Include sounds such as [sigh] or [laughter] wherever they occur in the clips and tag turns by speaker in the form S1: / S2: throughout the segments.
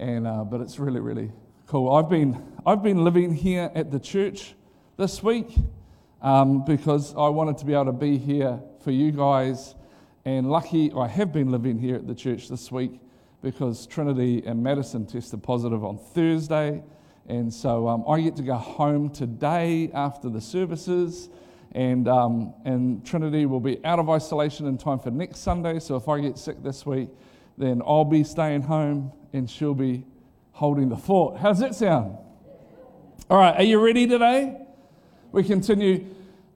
S1: and uh, but it's really really cool. I've been I've been living here at the church this week um, because I wanted to be able to be here for you guys, and lucky I have been living here at the church this week because Trinity and Madison tested positive on Thursday, and so um, I get to go home today after the services. And, um, and Trinity will be out of isolation in time for next Sunday. So if I get sick this week, then I'll be staying home and she'll be holding the fort. How's that sound? All right, are you ready today? We continue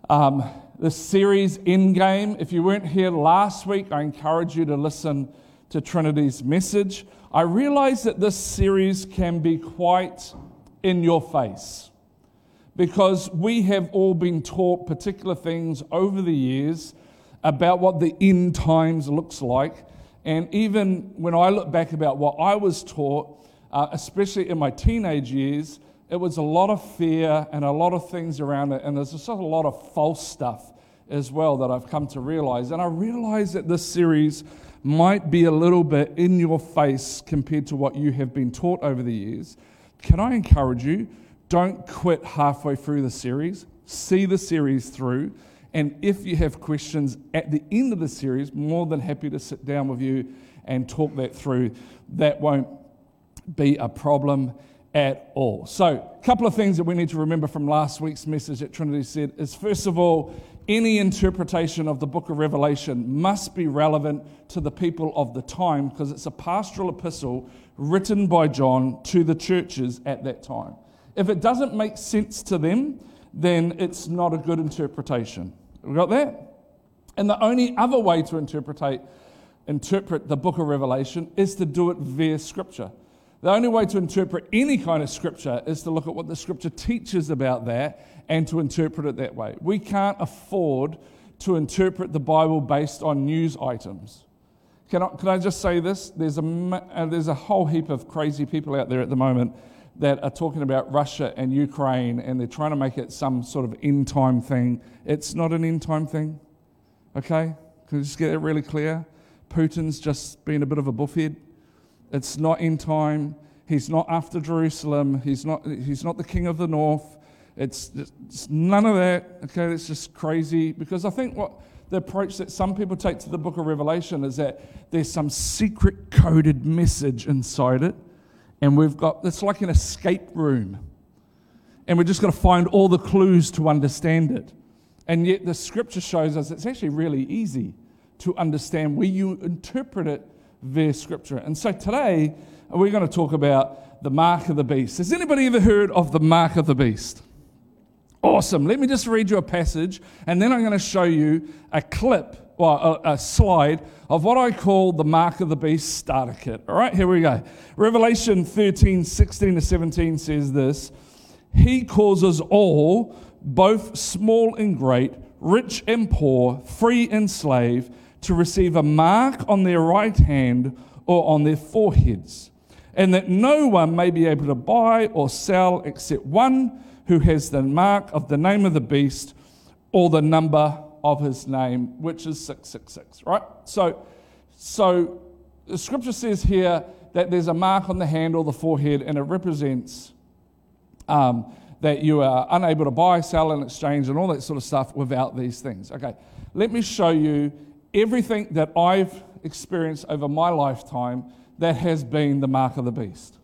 S1: um, this series, Endgame. If you weren't here last week, I encourage you to listen to Trinity's message. I realize that this series can be quite in your face because we have all been taught particular things over the years about what the end times looks like and even when I look back about what I was taught, uh, especially in my teenage years, it was a lot of fear and a lot of things around it. And there's just a lot of false stuff as well that I've come to realize. And I realize that this series might be a little bit in your face compared to what you have been taught over the years. Can I encourage you? Don't quit halfway through the series. See the series through and if you have questions at the end of the series, more than happy to sit down with you and talk that through. That won't be a problem at all. So, a couple of things that we need to remember from last week's message that Trinity said is first of all, any interpretation of the book of Revelation must be relevant to the people of the time because it's a pastoral epistle written by John to the churches at that time. If it doesn't make sense to them, then it's not a good interpretation. We got that? And the only other way to interpret, interpret the book of Revelation is to do it via scripture. The only way to interpret any kind of scripture is to look at what the scripture teaches about that and to interpret it that way. We can't afford to interpret the Bible based on news items. Can I, can I just say this? There's a, uh, there's a whole heap of crazy people out there at the moment that are talking about Russia and Ukraine and they're trying to make it some sort of end time thing. It's not an end time thing. Okay? Can we just get it really clear? Putin's just been a bit of a buffhead. It's not end time. He's not after Jerusalem. He's not, he's not the king of the north. It's, it's none of that. Okay? It's just crazy because I think what the approach that some people take to the book of Revelation is that there's some secret coded message inside it and we've got it's like an escape room. And we're just got to find all the clues to understand it. And yet the scripture shows us it's actually really easy to understand where you interpret it via scripture. And so today we're going to talk about the mark of the beast. Has anybody ever heard of the mark of the beast? Awesome. Let me just read you a passage and then I'm going to show you a clip well, a, a, slide of what I call the Mark of the Beast starter kit. All right, here we go. Revelation 13, 16 to 17 says this He causes all, both small and great, rich and poor, free and slave, to receive a mark on their right hand or on their foreheads, and that no one may be able to buy or sell except one who has the mark of the name of the beast or the number of his name, which is 666, right? So, so the scripture says here that there's a mark on the hand or the forehead, and it represents um, that you are unable to buy, sell, and exchange, and all that sort of stuff without these things. Okay, let me show you everything that I've experienced over my lifetime that has been the mark of the beast.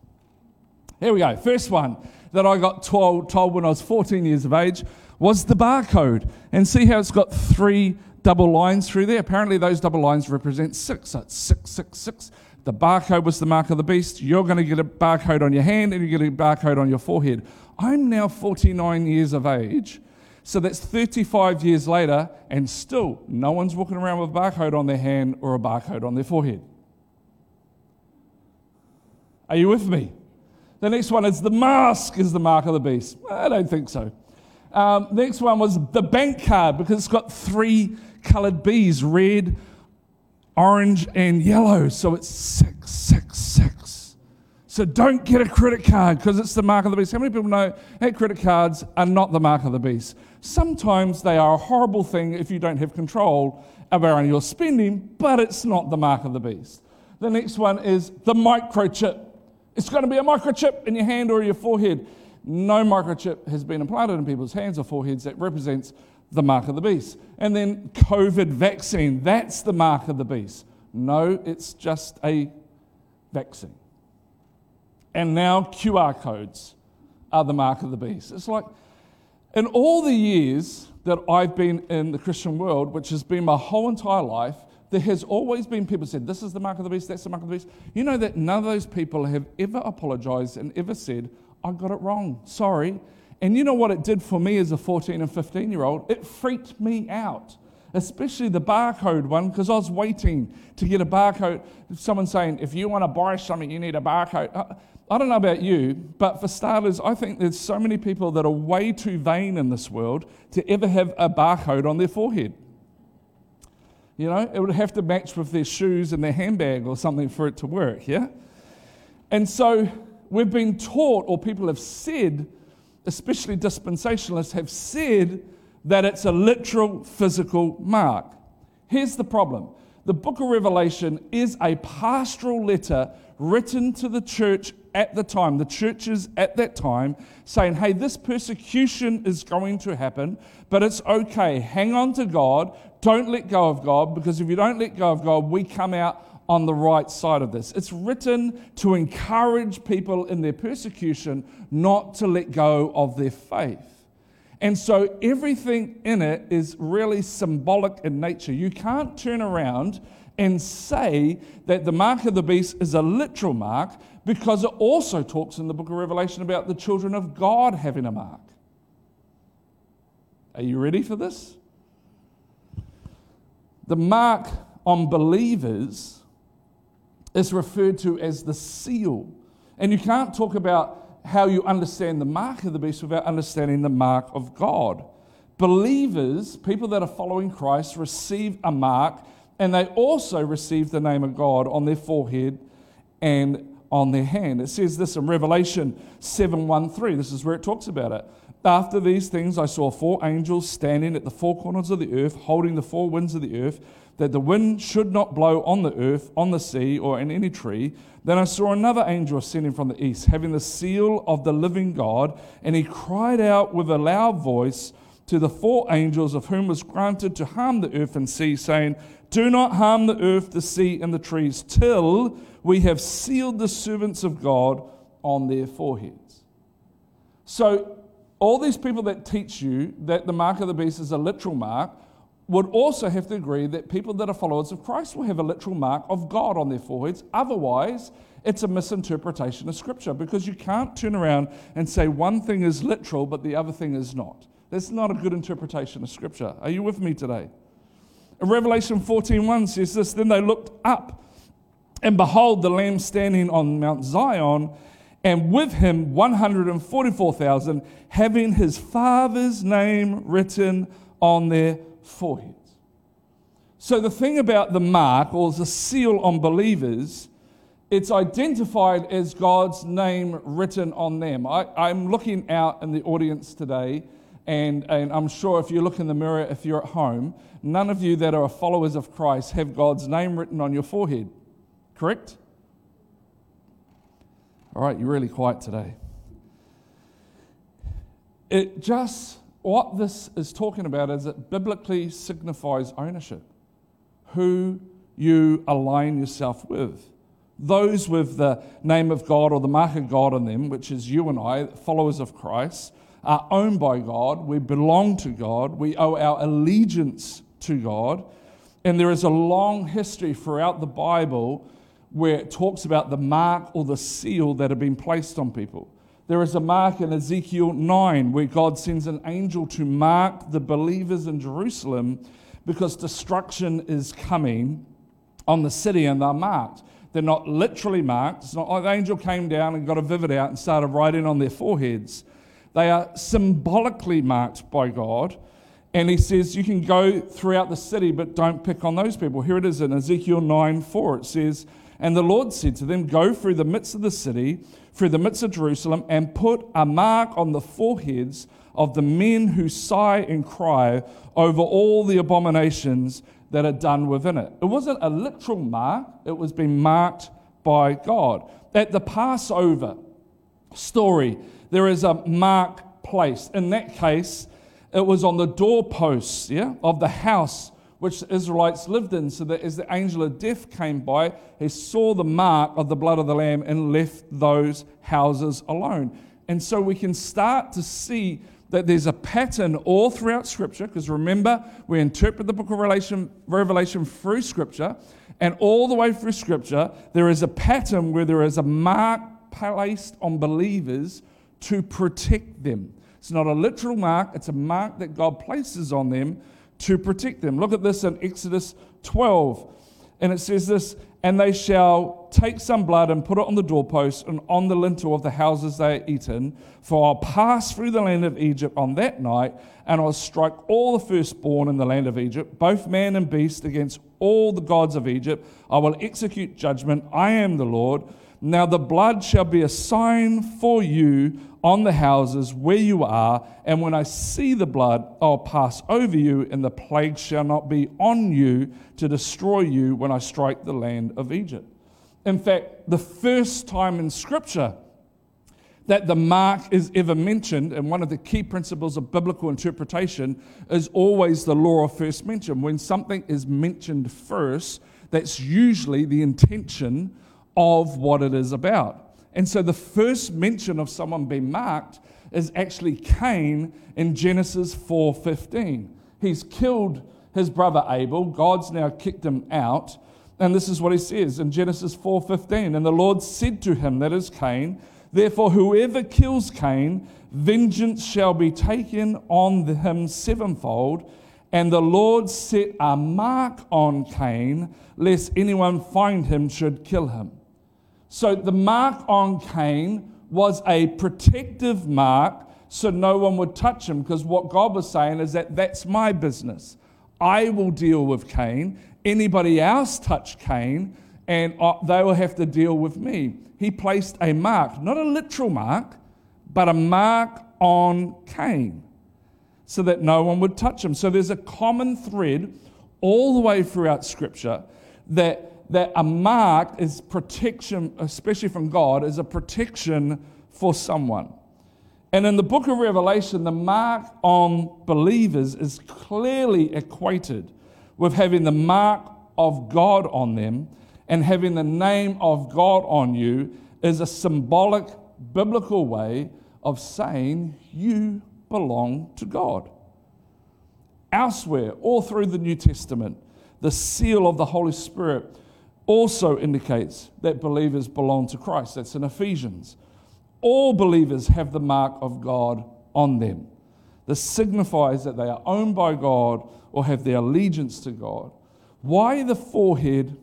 S1: Here we go. First one that I got told, told when I was 14 years of age was the barcode. And see how it's got three double lines through there? Apparently, those double lines represent six. So it's 666. The barcode was the mark of the beast. You're going to get a barcode on your hand and you get a barcode on your forehead. I'm now 49 years of age. So that's 35 years later, and still no one's walking around with a barcode on their hand or a barcode on their forehead. Are you with me? The next one is the mask is the mark of the beast. I don't think so. Um, next one was the bank card because it's got three colored bees red, orange, and yellow. So it's 666. So don't get a credit card because it's the mark of the beast. How many people know that credit cards are not the mark of the beast? Sometimes they are a horrible thing if you don't have control over your spending, but it's not the mark of the beast. The next one is the microchip. It's going to be a microchip in your hand or your forehead. No microchip has been implanted in people's hands or foreheads that represents the mark of the beast. And then COVID vaccine, that's the mark of the beast. No, it's just a vaccine. And now QR codes are the mark of the beast. It's like, in all the years that I've been in the Christian world, which has been my whole entire life, there has always been people said, This is the mark of the beast, that's the mark of the beast. You know that none of those people have ever apologized and ever said, I got it wrong, sorry. And you know what it did for me as a 14 and 15 year old? It freaked me out, especially the barcode one, because I was waiting to get a barcode. Someone saying, if you want to buy something, you need a barcode. Uh, I don't know about you, but for starters, I think there's so many people that are way too vain in this world to ever have a barcode on their forehead. You know, it would have to match with their shoes and their handbag or something for it to work, yeah? And so we've been taught, or people have said, especially dispensationalists, have said that it's a literal physical mark. Here's the problem the book of Revelation is a pastoral letter written to the church at the time, the churches at that time, saying, hey, this persecution is going to happen, but it's okay. Hang on to God. Don't let go of God, because if you don't let go of God, we come out on the right side of this. It's written to encourage people in their persecution not to let go of their faith. And so everything in it is really symbolic in nature. You can't turn around and say that the mark of the beast is a literal mark because it also talks in the book of Revelation about the children of God having a mark. Are you ready for this? The mark on believers is referred to as the seal. And you can't talk about how you understand the mark of the beast without understanding the mark of God. Believers, people that are following Christ, receive a mark and they also receive the name of God on their forehead and on their hand. It says this in Revelation 7 1 3. This is where it talks about it. After these things, I saw four angels standing at the four corners of the earth, holding the four winds of the earth that the wind should not blow on the earth, on the sea, or in any tree. Then I saw another angel ascending from the east, having the seal of the living God, and he cried out with a loud voice to the four angels of whom was granted to harm the earth and sea, saying, Do not harm the earth, the sea, and the trees, till we have sealed the servants of God on their foreheads. So, all these people that teach you that the mark of the beast is a literal mark would also have to agree that people that are followers of Christ will have a literal mark of God on their foreheads. Otherwise, it's a misinterpretation of Scripture because you can't turn around and say one thing is literal but the other thing is not. That's not a good interpretation of Scripture. Are you with me today? Revelation 14:1 says this, then they looked up and behold the lamb standing on Mount Zion and with him 144,000 having his father's name written on their foreheads. So, the thing about the mark or the seal on believers, it's identified as God's name written on them. I, am looking out in the audience today, and, and I'm sure if you look in the mirror, if you're at home, none of you that are followers of Christ have God's name written on your forehead. Correct? All right, you're really quiet today. It just what this is talking about is it biblically signifies ownership. Who you align yourself with. Those with the name of God or the mark of God on them, which is you and I, followers of Christ, are owned by God. We belong to God. We owe our allegiance to God. And there is a long history throughout the Bible where it talks about the mark or the seal that have been placed on people. There is a mark in Ezekiel 9 where God sends an angel to mark the believers in Jerusalem because destruction is coming on the city and they're marked. They're not literally marked. It's not like the angel came down and got a vivid out and started writing on their foreheads. They are symbolically marked by God. And he says, You can go throughout the city, but don't pick on those people. Here it is in Ezekiel 9 4. It says, And the Lord said to them, Go through the midst of the city through the midst of Jerusalem and put a mark on the foreheads of the men who sigh and cry over all the abominations that are done within it. It wasn't a literal mark, it was being marked by God. At the Passover story, there is a mark placed. In that case, it was on the doorposts yeah, of the house which the Israelites lived in, so that as the angel of death came by, he saw the mark of the blood of the Lamb and left those houses alone. And so we can start to see that there's a pattern all throughout Scripture, because remember, we interpret the book of Revelation, through Scripture, and all the way through Scripture, there is a pattern where there is a mark placed on believers to protect them. It's not a literal mark, it's a mark that God places on them to protect them. Look at this in Exodus 12. And it says this, and they shall take some blood and put it on the doorpost and on the lintel of the houses they are eaten. For I'll pass through the land of Egypt on that night, and I'll strike all the firstborn in the land of Egypt, both man and beast, against all the gods of Egypt. I will execute judgment. I am the Lord. Now the blood shall be a sign for you on the houses where you are, and when I see the blood, I'll pass over you, and the plague shall not be on you to destroy you when I strike the land of Egypt. In fact, the first time in Scripture that the mark is ever mentioned, and one of the key principles of biblical interpretation is always the law of first mention. When something is mentioned first, that's usually the intention of what it is about. And so the first mention of someone being marked is actually Cain in Genesis 4:15. He's killed his brother Abel. God's now kicked him out. And this is what he says in Genesis 4:15, and the Lord said to him, that is Cain, therefore whoever kills Cain, vengeance shall be taken on him sevenfold. And the Lord set a mark on Cain, lest anyone find him should kill him. So the mark on Cain was a protective mark so no one would touch him because what God was saying is that that's my business. I will deal with Cain. Anybody else touch Cain and uh, they will have to deal with me. He placed a mark, not a literal mark, but a mark on Cain so that no one would touch him. So there's a common thread all the way throughout Scripture that that a mark is protection, especially from God, is a protection for someone. And in the book of Revelation, the mark on believers is clearly equated with having the mark of God on them and having the name of God on you is a symbolic biblical way of saying you belong to God. Elsewhere, all through the New Testament, the seal of the Holy Spirit also indicates that believers belong to Christ. That's in Ephesians. All believers have the mark of God on them. This signifies that they are owned by God or have their allegiance to God. Why the forehead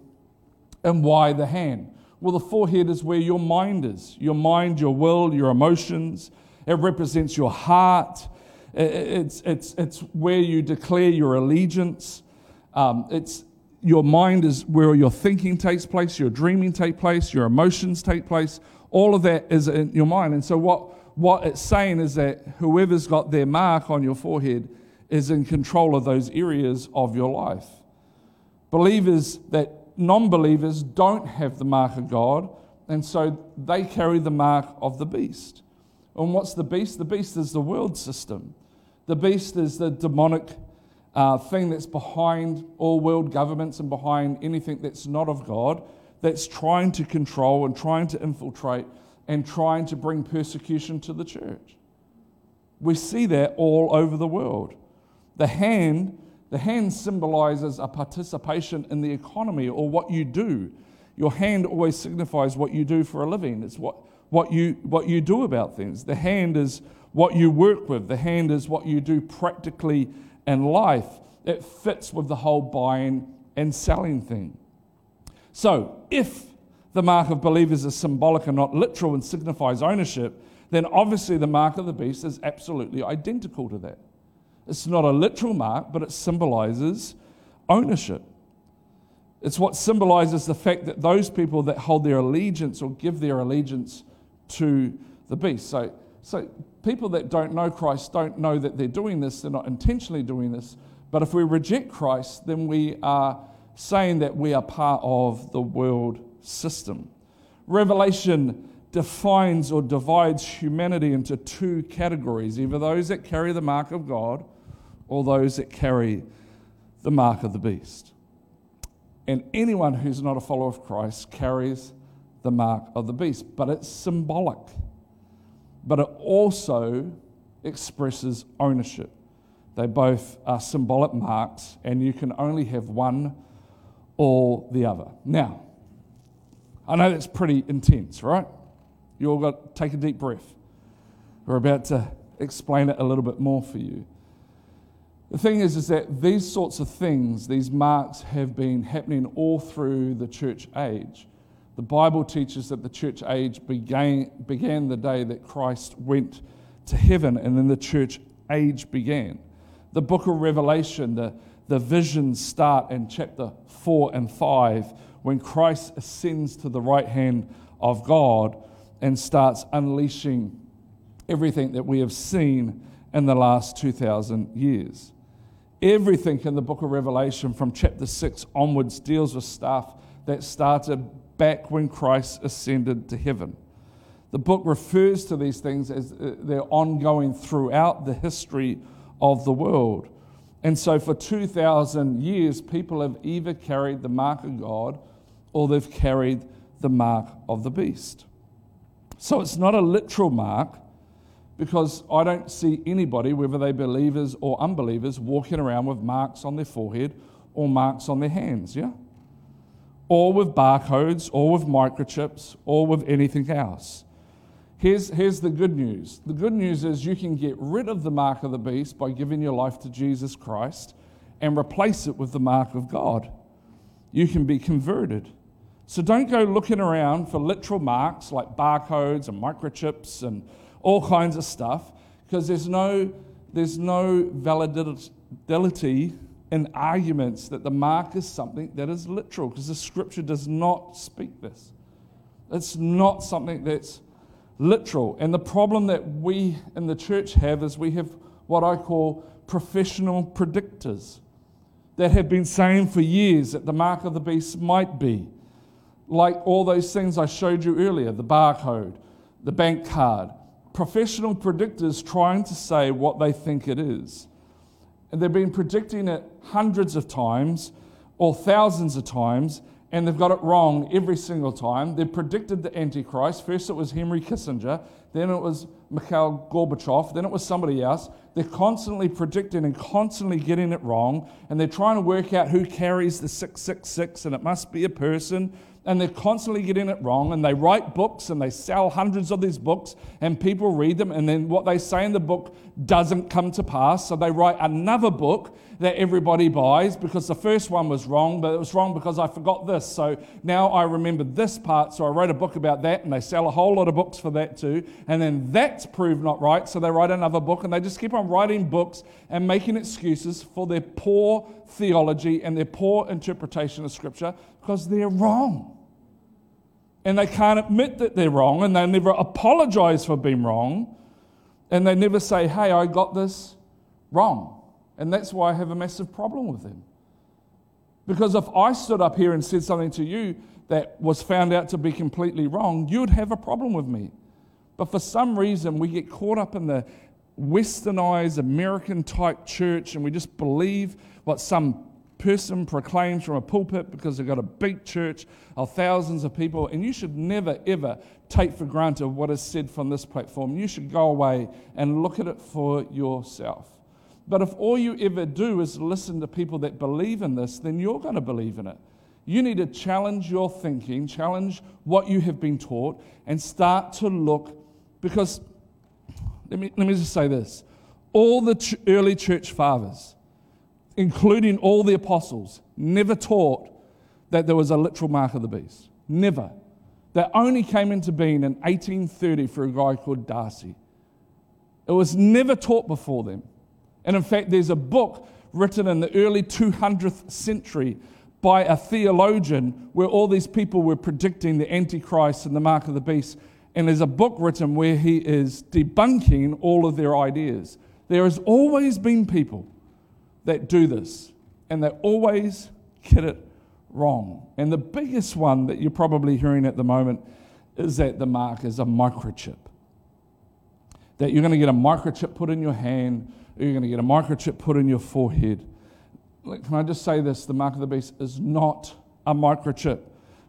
S1: and why the hand? Well, the forehead is where your mind is your mind, your will, your emotions. It represents your heart. It's, it's, it's where you declare your allegiance. Um, it's, your mind is where your thinking takes place, your dreaming take place, your emotions take place. All of that is in your mind. And so what, what it's saying is that whoever's got their mark on your forehead is in control of those areas of your life. Believers that non-believers don't have the mark of God, and so they carry the mark of the beast. And what's the beast? The beast is the world system. The beast is the demonic uh, thing that's behind all world governments and behind anything that's not of God, that's trying to control and trying to infiltrate and trying to bring persecution to the church. We see that all over the world. The hand, the hand symbolizes a participation in the economy or what you do. Your hand always signifies what you do for a living. It's what, what, you, what you do about things. The hand is what you work with. The hand is what you do practically and life. It fits with the whole buying and selling thing. So, if the mark of believers is symbolic and not literal and signifies ownership, then obviously the mark of the beast is absolutely identical to that. It's not a literal mark, but it symbolizes ownership. It's what symbolizes the fact that those people that hold their allegiance or give their allegiance to the beast. So, so people that don't know Christ don't know that they're doing this, they're not intentionally doing this. But if we reject Christ, then we are saying that we are part of the world system. Revelation defines or divides humanity into two categories either those that carry the mark of God or those that carry the mark of the beast. And anyone who's not a follower of Christ carries the mark of the beast, but it's symbolic. But it also expresses ownership. They both are symbolic marks, and you can only have one or the other. Now, I know that's pretty intense, right? You all got to take a deep breath. We're about to explain it a little bit more for you. The thing is, is that these sorts of things, these marks, have been happening all through the church age. The Bible teaches that the church age began, began the day that Christ went to heaven, and then the church age began. The book of Revelation, the, the visions start in chapter 4 and 5 when Christ ascends to the right hand of God and starts unleashing everything that we have seen in the last 2,000 years. Everything in the book of Revelation from chapter 6 onwards deals with stuff that started back when Christ ascended to heaven. The book refers to these things as uh, they're ongoing throughout the history of the world. And so, for 2,000 years, people have either carried the mark of God or they've carried the mark of the beast. So, it's not a literal mark, because I don't see anybody, whether they believers or unbelievers, walking around with marks on their forehead or marks on their hands, yeah? Or with barcodes, or with microchips, or with anything else. Here's, here's the good news the good news is you can get rid of the mark of the beast by giving your life to Jesus Christ and replace it with the mark of God. You can be converted. So don't go looking around for literal marks like barcodes and microchips and all kinds of stuff, because there's no, there's no validity in arguments that the mark is something that is literal, because the scripture does not speak this. It's not something that's literal. And the problem that we in the church have is we have what I call professional predictors that have been saying for years that the mark of the beast might be. Like all those things I showed you earlier the barcode, the bank card, professional predictors trying to say what they think it is. They've been predicting it hundreds of times or thousands of times, and they've got it wrong every single time. They've predicted the Antichrist. First it was Henry Kissinger, then it was Mikhail Gorbachev, then it was somebody else. They're constantly predicting and constantly getting it wrong, and they're trying to work out who carries the 666, and it must be a person and they're constantly getting it wrong and they write books and they sell hundreds of these books and people read them and then what they say in the book doesn't come to pass. So they write another book that everybody buys because the first one was wrong but it was wrong because i forgot this. So now i remember this part so i wrote a book about that and they sell a whole lot of books for that too and then that's proved not right so they write another book and they just keep on writing books and making excuses for their poor theology and their poor interpretation of scripture because they're wrong and they can't admit that they're wrong and they never apologize for being wrong and they never say, hey, I got this wrong. And that's why I have a massive problem with them. Because if I stood up here and said something to you that was found out to be completely wrong, you'd have a problem with me. But for some reason, we get caught up in the westernized American type church and we just believe what some person proclaims from a pulpit because they've got a big church of thousands of people, and you should never, ever take for granted what is said from this platform. You should go away and look at it for yourself. But if all you ever do is listen to people that believe in this, then you're going to believe in it. You need to challenge your thinking, challenge what you have been taught, and start to look because let me, let me just say this all the ch- early church fathers, including all the apostles, never taught that there was a literal mark of the beast. Never. That only came into being in 1830 for a guy called Darby. It was never taught before them. And in fact, there's a book written in the early 200th century by a theologian where all these people were predicting the Antichrist and the mark of the beast. And there's a book written where he is debunking all of their ideas. There has always been people that do this, and they always get it wrong. And the biggest one that you're probably hearing at the moment is that the mark is a microchip. That you're going to get a microchip put in your hand, or you're going to get a microchip put in your forehead. Can I just say this? The mark of the beast is not a microchip.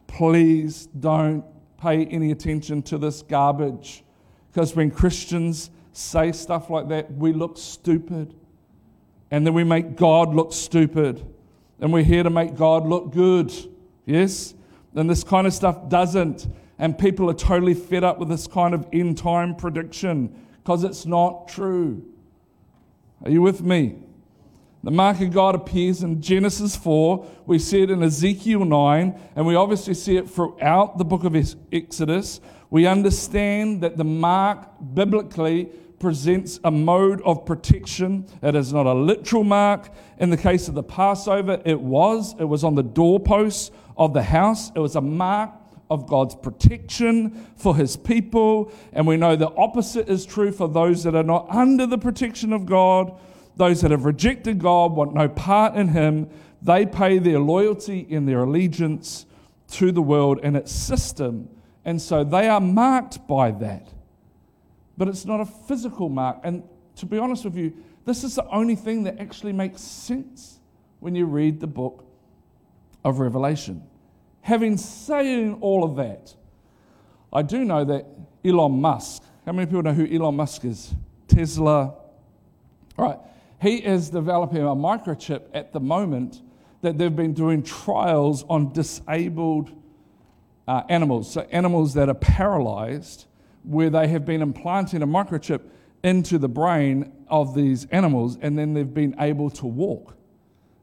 S1: Please don't pay any attention to this garbage. Because when Christians say stuff like that, we look stupid. And then we make God look stupid. And we're here to make God look good. Yes? And this kind of stuff doesn't. And people are totally fed up with this kind of end time prediction because it's not true. Are you with me? The mark of God appears in Genesis 4. We see it in Ezekiel 9, and we obviously see it throughout the book of Exodus. We understand that the mark biblically presents a mode of protection. It is not a literal mark. In the case of the Passover, it was. It was on the doorposts of the house. It was a mark of God's protection for his people. And we know the opposite is true for those that are not under the protection of God. Those that have rejected God, want no part in him, they pay their loyalty and their allegiance to the world and its system. And so they are marked by that. But it's not a physical mark. And to be honest with you, this is the only thing that actually makes sense when you read the book of Revelation. Having said all of that, I do know that Elon Musk, how many people know who Elon Musk is? Tesla. All right. He is developing a microchip at the moment that they've been doing trials on disabled uh, animals. So, animals that are paralyzed, where they have been implanting a microchip into the brain of these animals, and then they've been able to walk.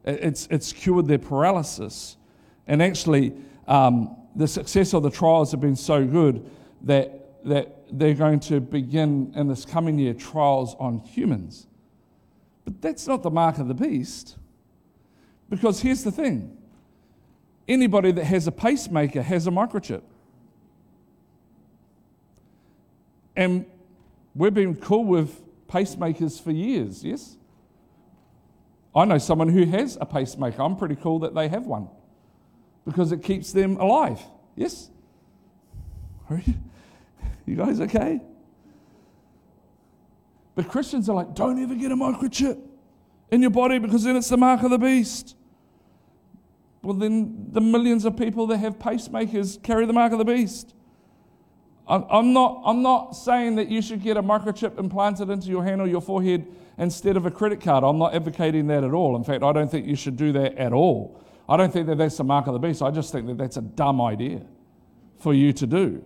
S1: It's, it's cured their paralysis. And actually, um, the success of the trials have been so good that, that they're going to begin in this coming year trials on humans. But that's not the mark of the beast. Because here's the thing anybody that has a pacemaker has a microchip. And we've been cool with pacemakers for years, yes? I know someone who has a pacemaker. I'm pretty cool that they have one because it keeps them alive. Yes? [laughs] You guys okay? But Christians are like, don't ever get a microchip in your body because then it's the mark of the beast. Well, then the millions of people that have pacemakers carry the mark of the beast. I'm not, I'm not saying that you should get a microchip implanted into your hand or your forehead instead of a credit card. I'm not advocating that at all. In fact, I don't think you should do that at all. I don't think that that's the mark of the beast. I just think that that's a dumb idea for you to do.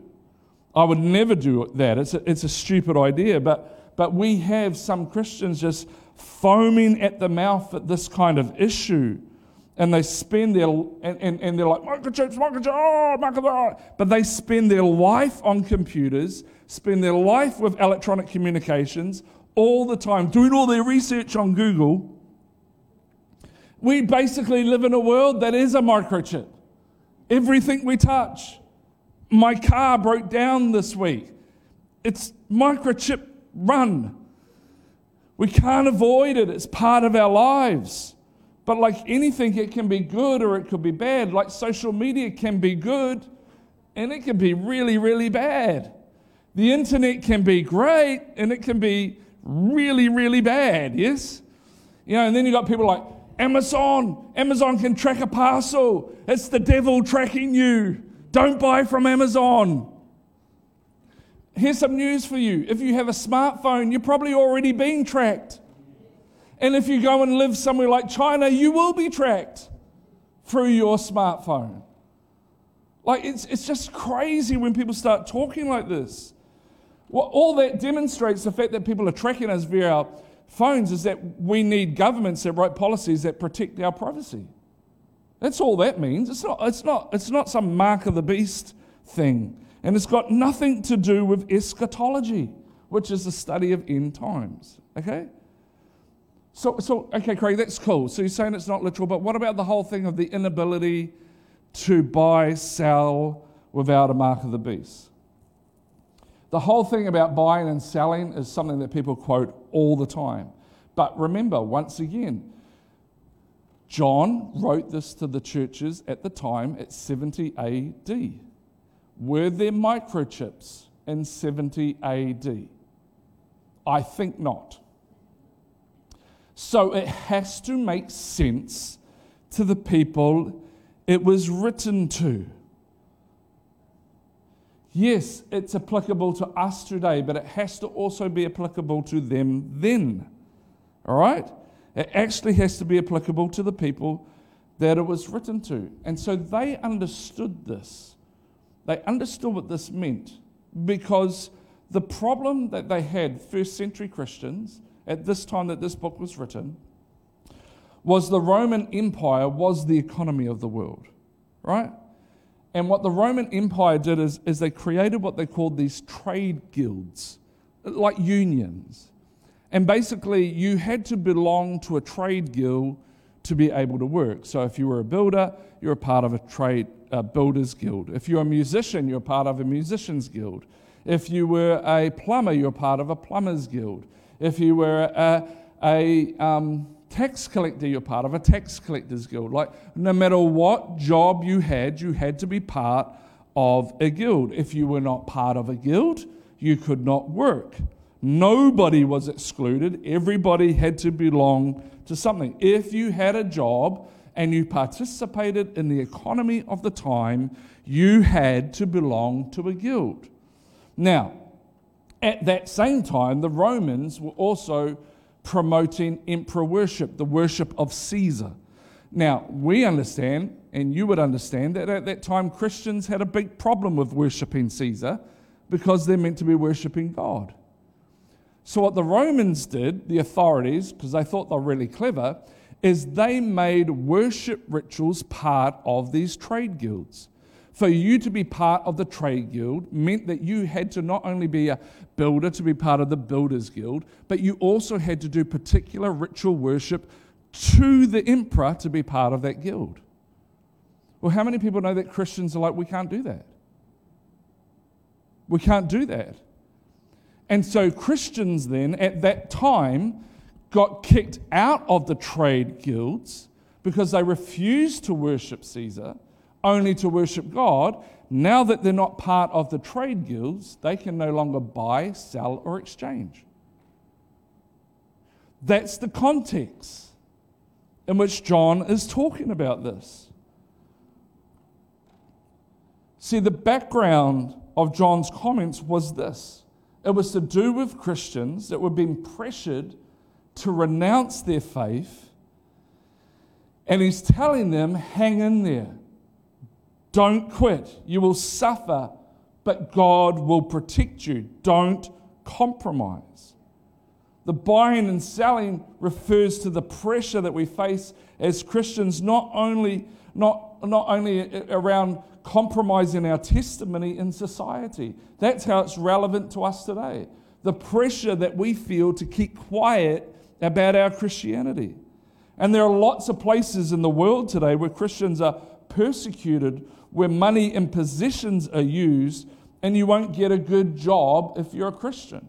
S1: I would never do that. It's a, it's a stupid idea. But, but we have some Christians just foaming at the mouth at this kind of issue. And they spend their, and, and, and they're like, microchips, microchips, oh, microchips. But they spend their life on computers, spend their life with electronic communications all the time, doing all their research on Google we basically live in a world that is a microchip. Everything we touch. My car broke down this week. It's microchip run. We can't avoid it, it's part of our lives. But like anything, it can be good or it could be bad. Like social media can be good and it can be really, really bad. The internet can be great and it can be really, really bad, yes? You know, and then you got people like, Amazon. Amazon can track a parcel. It's the devil tracking you. Don't buy from Amazon. Here's some news for you. If you have a smartphone, you're probably already being tracked. And if you go and live somewhere like China, you will be tracked through your smartphone. Like, it's, it's just crazy when people start talking like this. Well, all that demonstrates the fact that people are tracking us via our phones is that we need governments that write policies that protect our privacy. That's all that means. It's not, it's not, it's not some mark of the beast thing. And it's got nothing to do with eschatology, which is the study of end times. Okay? So, so, okay, Craig, that's cool. So you're saying it's not literal, but what about the whole thing of the inability to buy, sell without a mark of the beast? The whole thing about buying and selling is something that people quote all the time. But remember, once again, John wrote this to the churches at the time at 70 AD. Were there microchips in 70 AD? I think not. So it has to make sense to the people it was written to. Yes, it's applicable to us today, but it has to also be applicable to them then. All right? It actually has to be applicable to the people that it was written to. And so they understood this. They understood what this meant because the problem that they had, first century Christians, at this time that this book was written, was the Roman Empire was the economy of the world, right? And what the Roman Empire did is, is they created what they called these trade guilds, like unions. And basically, you had to belong to a trade guild to be able to work. So if you were a builder, you're a part of a trade uh, builders guild. If you're a musician, you're part of a musicians guild. If you were a plumber, you're part of a plumbers guild. If you were a, a um, tax collector, you're part of a tax collectors guild. Like, no matter what job you had, you had to be part of a guild. If you were not part of a guild, you could not work. Nobody was excluded. Everybody had to belong to something. If you had a job and you participated in the economy of the time, you had to belong to a guild. Now, at that same time, the Romans were also promoting emperor worship, the worship of Caesar. Now, we understand, and you would understand, that at that time Christians had a big problem with worshiping Caesar because they're meant to be worshiping God. So, what the Romans did, the authorities, because they thought they were really clever, is they made worship rituals part of these trade guilds. For you to be part of the trade guild meant that you had to not only be a builder to be part of the builders guild, but you also had to do particular ritual worship to the emperor to be part of that guild. Well, how many people know that Christians are like, we can't do that? We can't do that. And so Christians then, at that time, got kicked out of the trade guilds because they refused to worship Caesar, only to worship God. Now that they're not part of the trade guilds, they can no longer buy, sell, or exchange. That's the context in which John is talking about this. See, the background of John's comments was this it was to do with Christians that were being pressured to renounce their faith. And he's telling them, hang in there. Don't quit. You will suffer, but God will protect you. Don't compromise. The buying and selling refers to the pressure that we face as Christians, not only, not, not only around compromising our testimony in society. That's how it's relevant to us today. The pressure that we feel to keep quiet about our Christianity. And there are lots of places in the world today where Christians are persecuted, where money and possessions are used, and you won't get a good job if you're a Christian.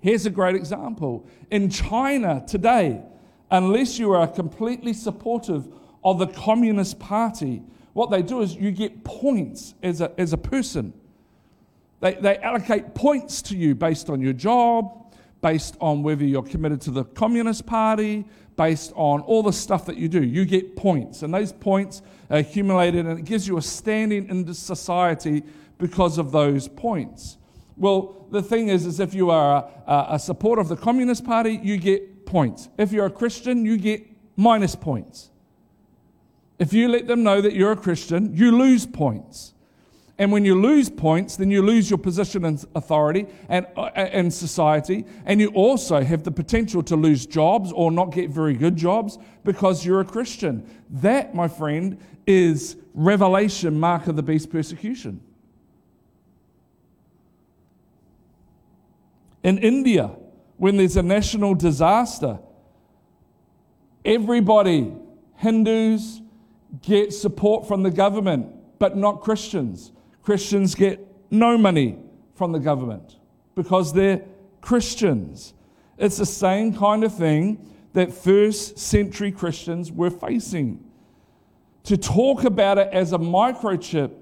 S1: Here's a great example. In China today, unless you are completely supportive of the Communist Party, what they do is you get points as a, as a person. They, they allocate points to you based on your job, based on whether you're committed to the Communist Party, based on all the stuff that you do. You get points, and those points accumulated, and it gives you a standing in society because of those points. Well, the thing is, is if you are a, a supporter of the Communist Party, you get points. If you're a Christian, you get minus points. If you let them know that you're a Christian, you lose points. And when you lose points, then you lose your position and authority and in uh, society. And you also have the potential to lose jobs or not get very good jobs because you're a Christian. That, my friend, is revelation mark of the beast persecution. In India, when there's a national disaster, everybody, Hindus, get support from the government, but not Christians. Christians get no money from the government because they're Christians. It's the same kind of thing that first century Christians were facing. To talk about it as a microchip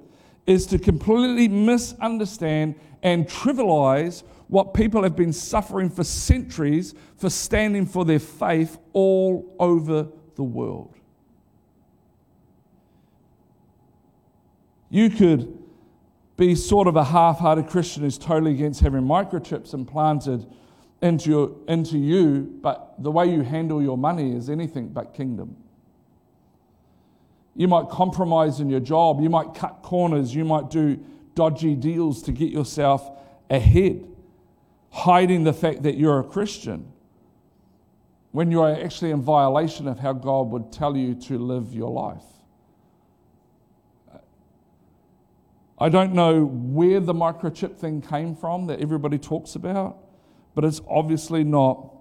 S1: is to completely misunderstand and trivialize what people have been suffering for centuries for standing for their faith all over the world. You could be sort of a half hearted Christian who's totally against having microchips implanted into, your, into you, but the way you handle your money is anything but kingdom. You might compromise in your job, you might cut corners, you might do dodgy deals to get yourself ahead, hiding the fact that you're a Christian when you are actually in violation of how God would tell you to live your life. I don't know where the microchip thing came from that everybody talks about, but it's obviously not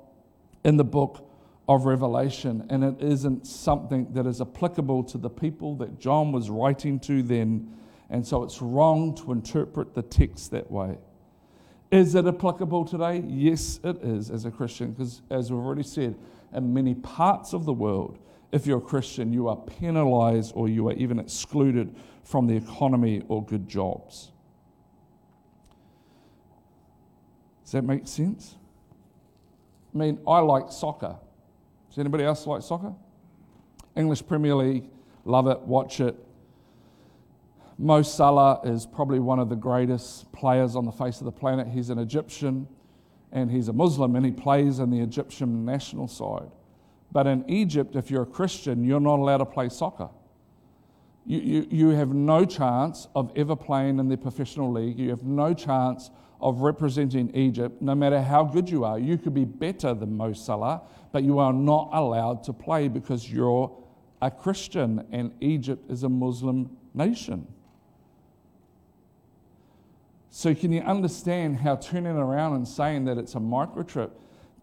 S1: in the book of Revelation, and it isn't something that is applicable to the people that John was writing to then, and so it's wrong to interpret the text that way. Is it applicable today? Yes, it is as a Christian, because as we've already said, in many parts of the world, if you're a Christian, you are penalized or you are even excluded from the economy or good jobs. Does that make sense? I mean, I like soccer. Does anybody else like soccer? English Premier League, love it, watch it. Mo Salah is probably one of the greatest players on the face of the planet. He's an Egyptian and he's a Muslim and he plays in the Egyptian national side. But in Egypt, if you're a Christian, you're not allowed to play soccer. You, you, you have no chance of ever playing in the professional league. You have no chance of representing Egypt, no matter how good you are. You could be better than Mo Salah, but you are not allowed to play because you're a Christian and Egypt is a Muslim nation. So, can you understand how turning around and saying that it's a microchip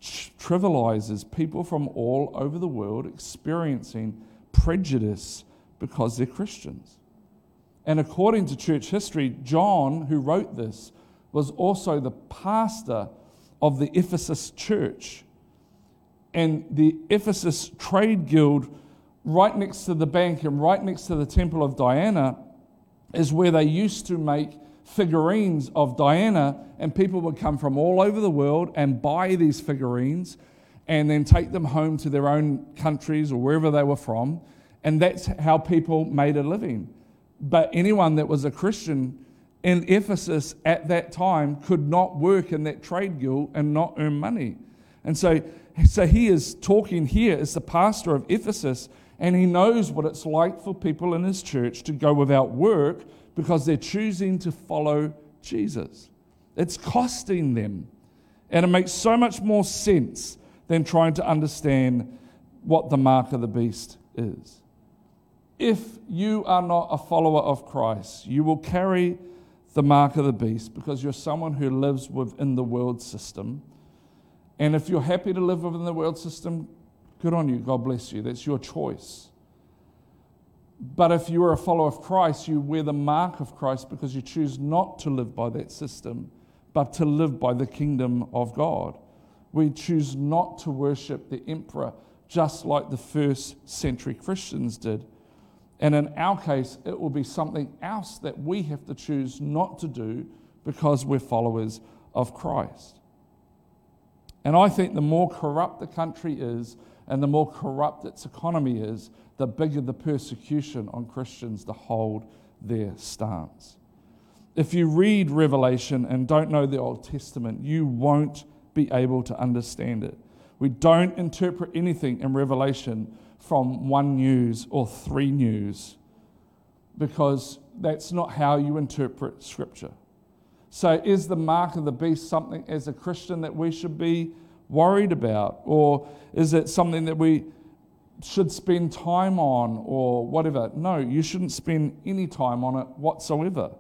S1: trivializes people from all over the world experiencing prejudice because they're Christians? And according to church history, John, who wrote this, was also the pastor of the Ephesus church. And the Ephesus Trade Guild, right next to the bank and right next to the Temple of Diana, is where they used to make figurines of Diana, and people would come from all over the world and buy these figurines and then take them home to their own countries or wherever they were from. And that's how people made a living. But anyone that was a Christian in Ephesus at that time could not work in that trade guild and not earn money. And so, so he is talking here as the pastor of Ephesus, and he knows what it's like for people in his church to go without work because they're choosing to follow Jesus. It's costing them. And it makes so much more sense than trying to understand what the mark of the beast is. If you are not a follower of Christ, you will carry the mark of the beast because you're someone who lives within the world system. And if you're happy to live within the world system, good on you. God bless you. That's your choice. But if you are a follower of Christ, you wear the mark of Christ because you choose not to live by that system, but to live by the kingdom of God. We choose not to worship the emperor just like the first century Christians did. And in our case, it will be something else that we have to choose not to do because we're followers of Christ. And I think the more corrupt the country is and the more corrupt its economy is, the bigger the persecution on Christians to hold their stance. If you read Revelation and don't know the Old Testament, you won't be able to understand it. We don't interpret anything in Revelation from one news or three news because that's not how you interpret Scripture. So, is the mark of the beast something as a Christian that we should be worried about? Or is it something that we should spend time on or whatever. No, you shouldn't spend any time on it whatsoever.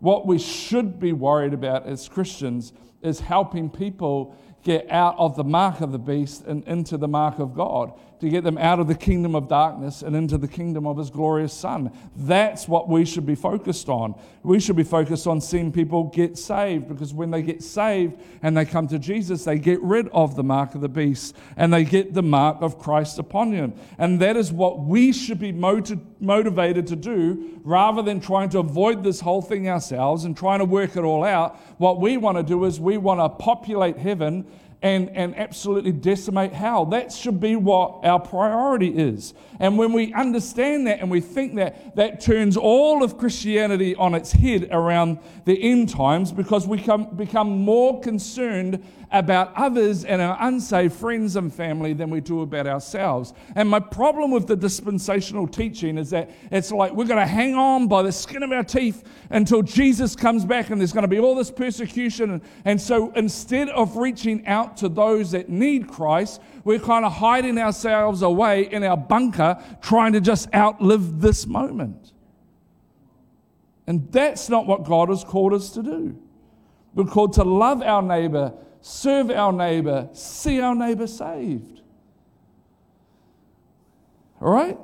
S1: What we should be worried about as Christians is helping people get out of the mark of the beast and into the mark of God, to get them out of the kingdom of darkness and into the kingdom of His glorious Son. That's what we should be focused on. We should be focused on seeing people get saved because when they get saved and they come to Jesus, they get rid of the mark of the beast and they get the mark of Christ upon them. And that is what we should be motiv- motivated to do rather than trying to avoid this whole thing ourselves and trying to work it all out. What we want to do is we want to populate heaven and, and absolutely decimate hell. That should be what our priority is. And when we understand that and we think that, that turns all of Christianity on its head around the end times because we come, become more concerned about others and our unsaved friends and family than we do about ourselves. And my problem with the dispensational teaching is that it's like we're going to hang on by the skin of our teeth until Jesus comes back and there's going to be all this persecution. And so instead of reaching out to those that need Christ, we're kind of hiding ourselves away in our bunker trying to just outlive this moment. And that's not what God has called us to do. We're called to love our neighbor serve our neighbor, see our neighbor saved. All right?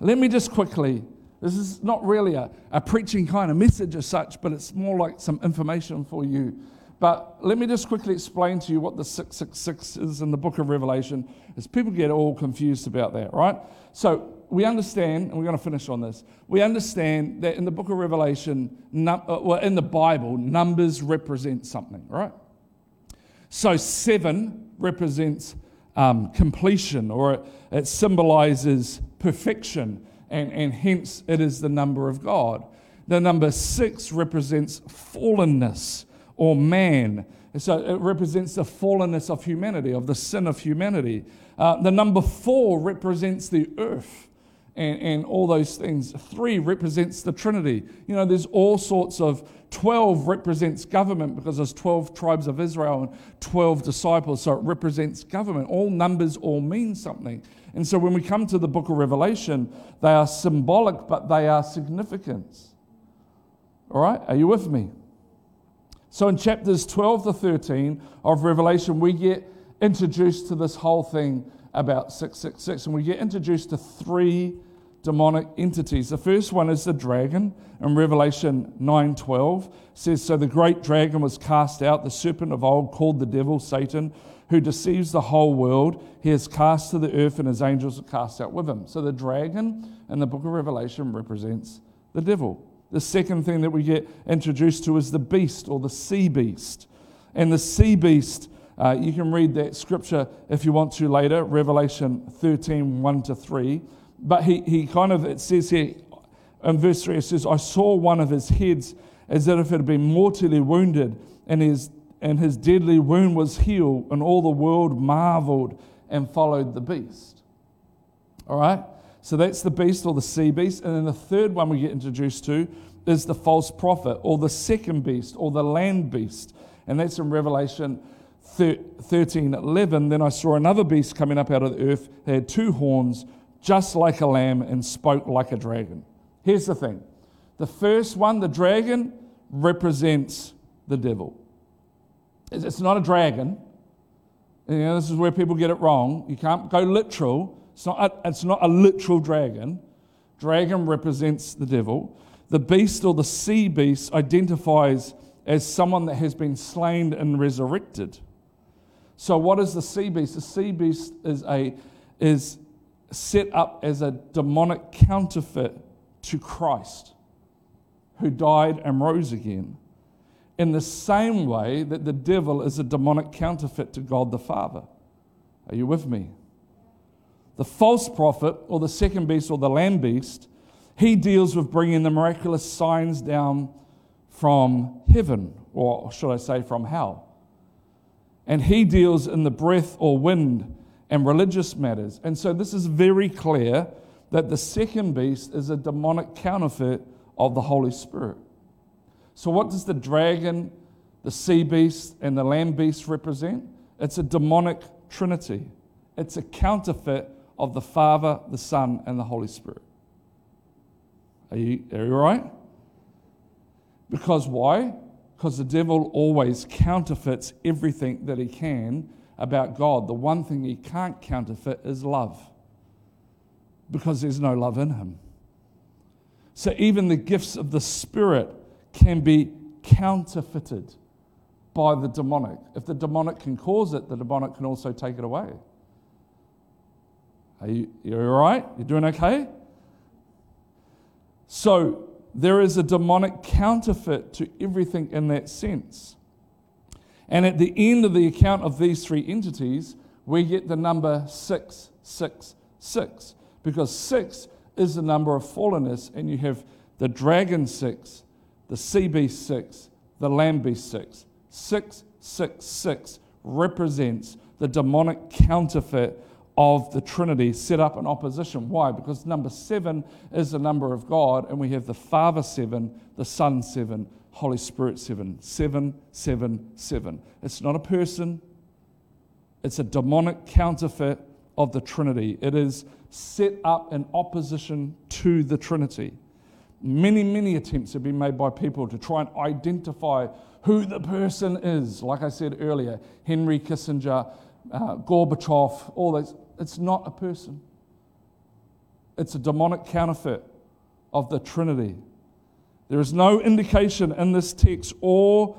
S1: Let me just quickly, this is not really a, a preaching kind of message as such, but it's more like some information for you. But let me just quickly explain to you what the 666 is in the book of Revelation, as people get all confused about that, right? So we understand, and we're going to finish on this, we understand that in the book of Revelation, num- uh, well, in the Bible, numbers represent something, right? So seven represents um, completion, or it, it symbolizes perfection, and, and hence it is the number of God. The number six represents fallenness or man. So it represents the fallenness of humanity, of the sin of humanity. Uh, the number four represents the earth and, and all those things. Three represents the Trinity. You know, there's all sorts of 12 represents government because there's 12 tribes of Israel and 12 disciples, so it represents government. All numbers all mean something. And so when we come to the book of Revelation, they are symbolic, but they are significant. All right, are you with me? So in chapters 12 to 13 of Revelation, we get introduced to this whole thing about 666, and we get introduced to three demonic entities. The first one is the dragon. In Revelation 9:12 says, "So the great dragon was cast out, the serpent of old, called the devil, Satan, who deceives the whole world. He is cast to the earth, and his angels are cast out with him." So the dragon in the book of Revelation represents the devil. The second thing that we get introduced to is the beast or the sea beast. And the sea beast uh, you can read that scripture if you want to later, Revelation 13, 1 to 3. But he, he kind of, it says here in verse 3, it says, I saw one of his heads as if it had been mortally wounded, and his, and his deadly wound was healed, and all the world marveled and followed the beast. All right? So that's the beast or the sea beast. And then the third one we get introduced to is the false prophet or the second beast or the land beast. And that's in Revelation 13 11, then I saw another beast coming up out of the earth. It had two horns, just like a lamb, and spoke like a dragon. Here's the thing the first one, the dragon, represents the devil. It's not a dragon. You know, this is where people get it wrong. You can't go literal. It's not a, it's not a literal dragon. Dragon represents the devil. The beast or the sea beast identifies as someone that has been slain and resurrected. So, what is the sea beast? The sea beast is, a, is set up as a demonic counterfeit to Christ, who died and rose again. In the same way that the devil is a demonic counterfeit to God the Father. Are you with me? The false prophet, or the second beast, or the land beast, he deals with bringing the miraculous signs down from heaven, or should I say from hell and he deals in the breath or wind and religious matters. And so this is very clear that the second beast is a demonic counterfeit of the Holy Spirit. So, what does the dragon, the sea beast, and the land beast represent? It's a demonic trinity, it's a counterfeit of the Father, the Son, and the Holy Spirit. Are you, are you? Because why? Because the devil always counterfeits everything that he can about God. The one thing he can't counterfeit is love, because there's no love in him. So even the gifts of the Spirit can be counterfeited by the demonic. If the demonic can cause it, the demonic can also take it away. Are you, you all right? You doing okay? So there is a demonic counterfeit to everything in that sense. And at the end of the account of these three entities, we get the number 666 because 6 is the number of fallenness, and you have the dragon 6, the sea beast 6, the land beast 6. 666 represents the demonic counterfeit of the Trinity set up in opposition. Why? Because number seven is the number of God, and we have the Father seven, the Son seven, Holy Spirit seven. Seven, seven, seven. It's not a person, it's a demonic counterfeit of the Trinity. It is set up in opposition to the Trinity. Many, many attempts have been made by people to try and identify who the person is. Like I said earlier, Henry Kissinger, uh, Gorbachev, all those. It's not a person, it's a demonic counterfeit of the Trinity. There is no indication in this text or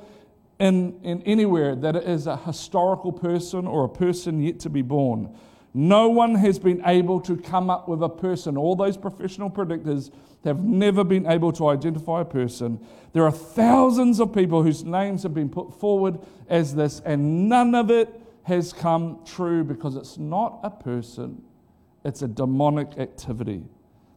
S1: in, in anywhere that it is a historical person or a person yet to be born. No one has been able to come up with a person. All those professional predictors have never been able to identify a person. There are thousands of people whose names have been put forward as this, and none of it has come true because it's not a person, it's a demonic activity.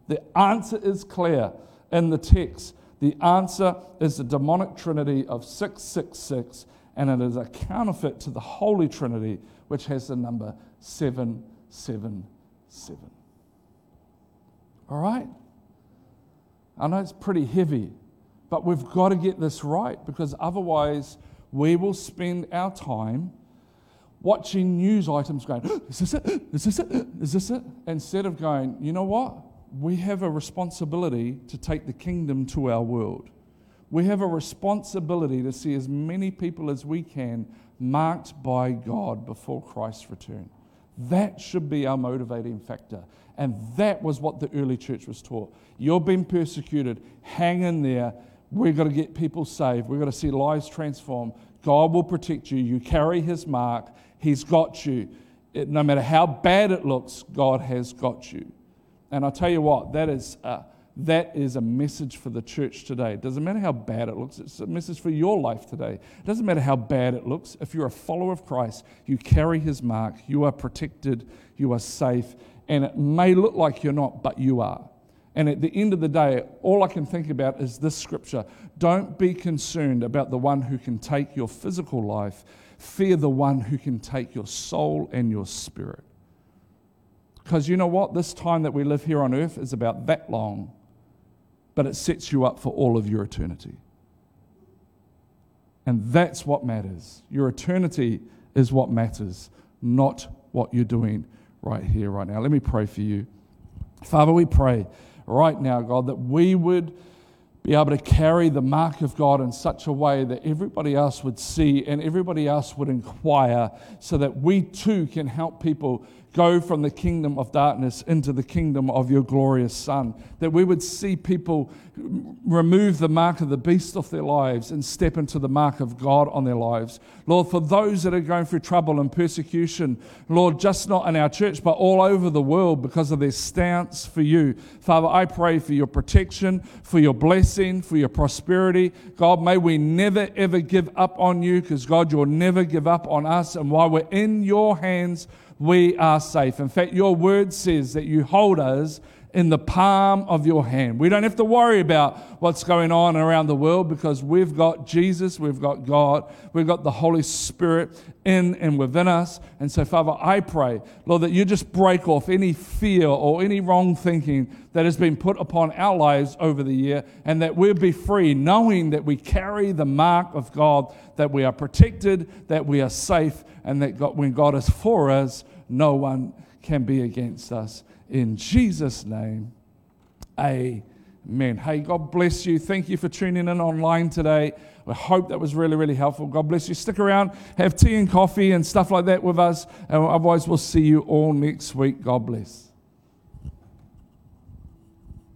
S1: The answer is clear in the text. The answer is the demonic trinity of 666, and it is a counterfeit to the Holy Trinity, which has the number 777. All right? I know it's pretty heavy, but we've got to get this right because otherwise we will spend our time watching news items going, Is this it? Is this it? Is this it? Instead of going, You know what? We have a responsibility to take the kingdom to our world. We have a responsibility to see as many people as we can marked by God before Christ's return. That should be our motivating factor. And that was what the early church was taught. You're being persecuted, hang in there. We've got to get people saved. We've got to see lives transformed. God will protect you. You carry His mark, He's got you. It, no matter how bad it looks, God has got you. And I'll tell you what, that is. Uh, that is a message for the church today. It doesn't matter how bad it looks, it's a message for your life today. It doesn't matter how bad it looks. If you're a follower of Christ, you carry his mark, you are protected, you are safe, and it may look like you're not, but you are. And at the end of the day, all I can think about is this scripture. Don't be concerned about the one who can take your physical life, fear the one who can take your soul and your spirit. Because you know what? This time that we live here on earth is about that long but it sets you up for all of your eternity. And that's what matters. Your eternity is what matters, not what you're doing right here, right now. Let me pray for you. Father, we pray right now, God, that we would be able to carry the mark of God in such a way that everybody else would see and everybody else would inquire so that we too can help people go from the kingdom of darkness into the kingdom of your glorious Son. That we would see people remove the mark of the beast off their lives and step into the mark of God on their lives. Lord, for those that are going through trouble and persecution, Lord, just not in our church, but all over the world because of their stance for you. Father, I pray for your protection, for your blessing, for your prosperity. God, may we never, ever give up on you because, God, you'll never give up on us. And while we're in your hands, we are safe. In fact, your word says that you hold us in the palm of your hand. We don't have to worry about what's going on around the world because we've got Jesus, we've got God, we've got the Holy Spirit in and within us. And so, Father, I pray, Lord, that you just break off any fear or any wrong thinking that has been put upon our lives over the year and that we'll be free, knowing that we carry the mark of God, that we are protected, that we are safe, and that God, when God is for us, no one can be against us. In Jesus' name, amen. Hey, God bless you. Thank you for tuning in online today. I hope that was really, really helpful. God bless you. Stick around, have tea and coffee and stuff like that with us. And otherwise, we'll see you all next week. God bless.